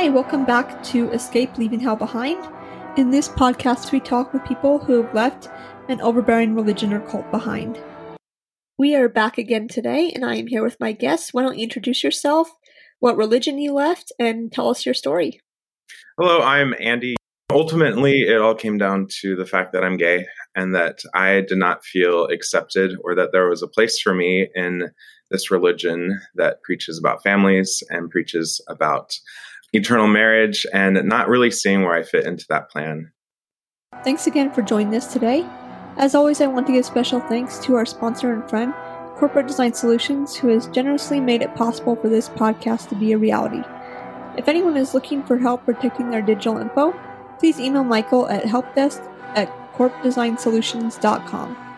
Hi, welcome back to Escape Leaving Hell Behind. In this podcast, we talk with people who have left an overbearing religion or cult behind. We are back again today, and I am here with my guests. Why don't you introduce yourself, what religion you left, and tell us your story? Hello, I'm Andy. Ultimately, it all came down to the fact that I'm gay and that I did not feel accepted or that there was a place for me in this religion that preaches about families and preaches about eternal marriage and not really seeing where I fit into that plan. Thanks again for joining us today. As always, I want to give special thanks to our sponsor and friend, Corporate Design Solutions, who has generously made it possible for this podcast to be a reality. If anyone is looking for help protecting their digital info, please email Michael at helpdesk at corpdesignsolutions.com.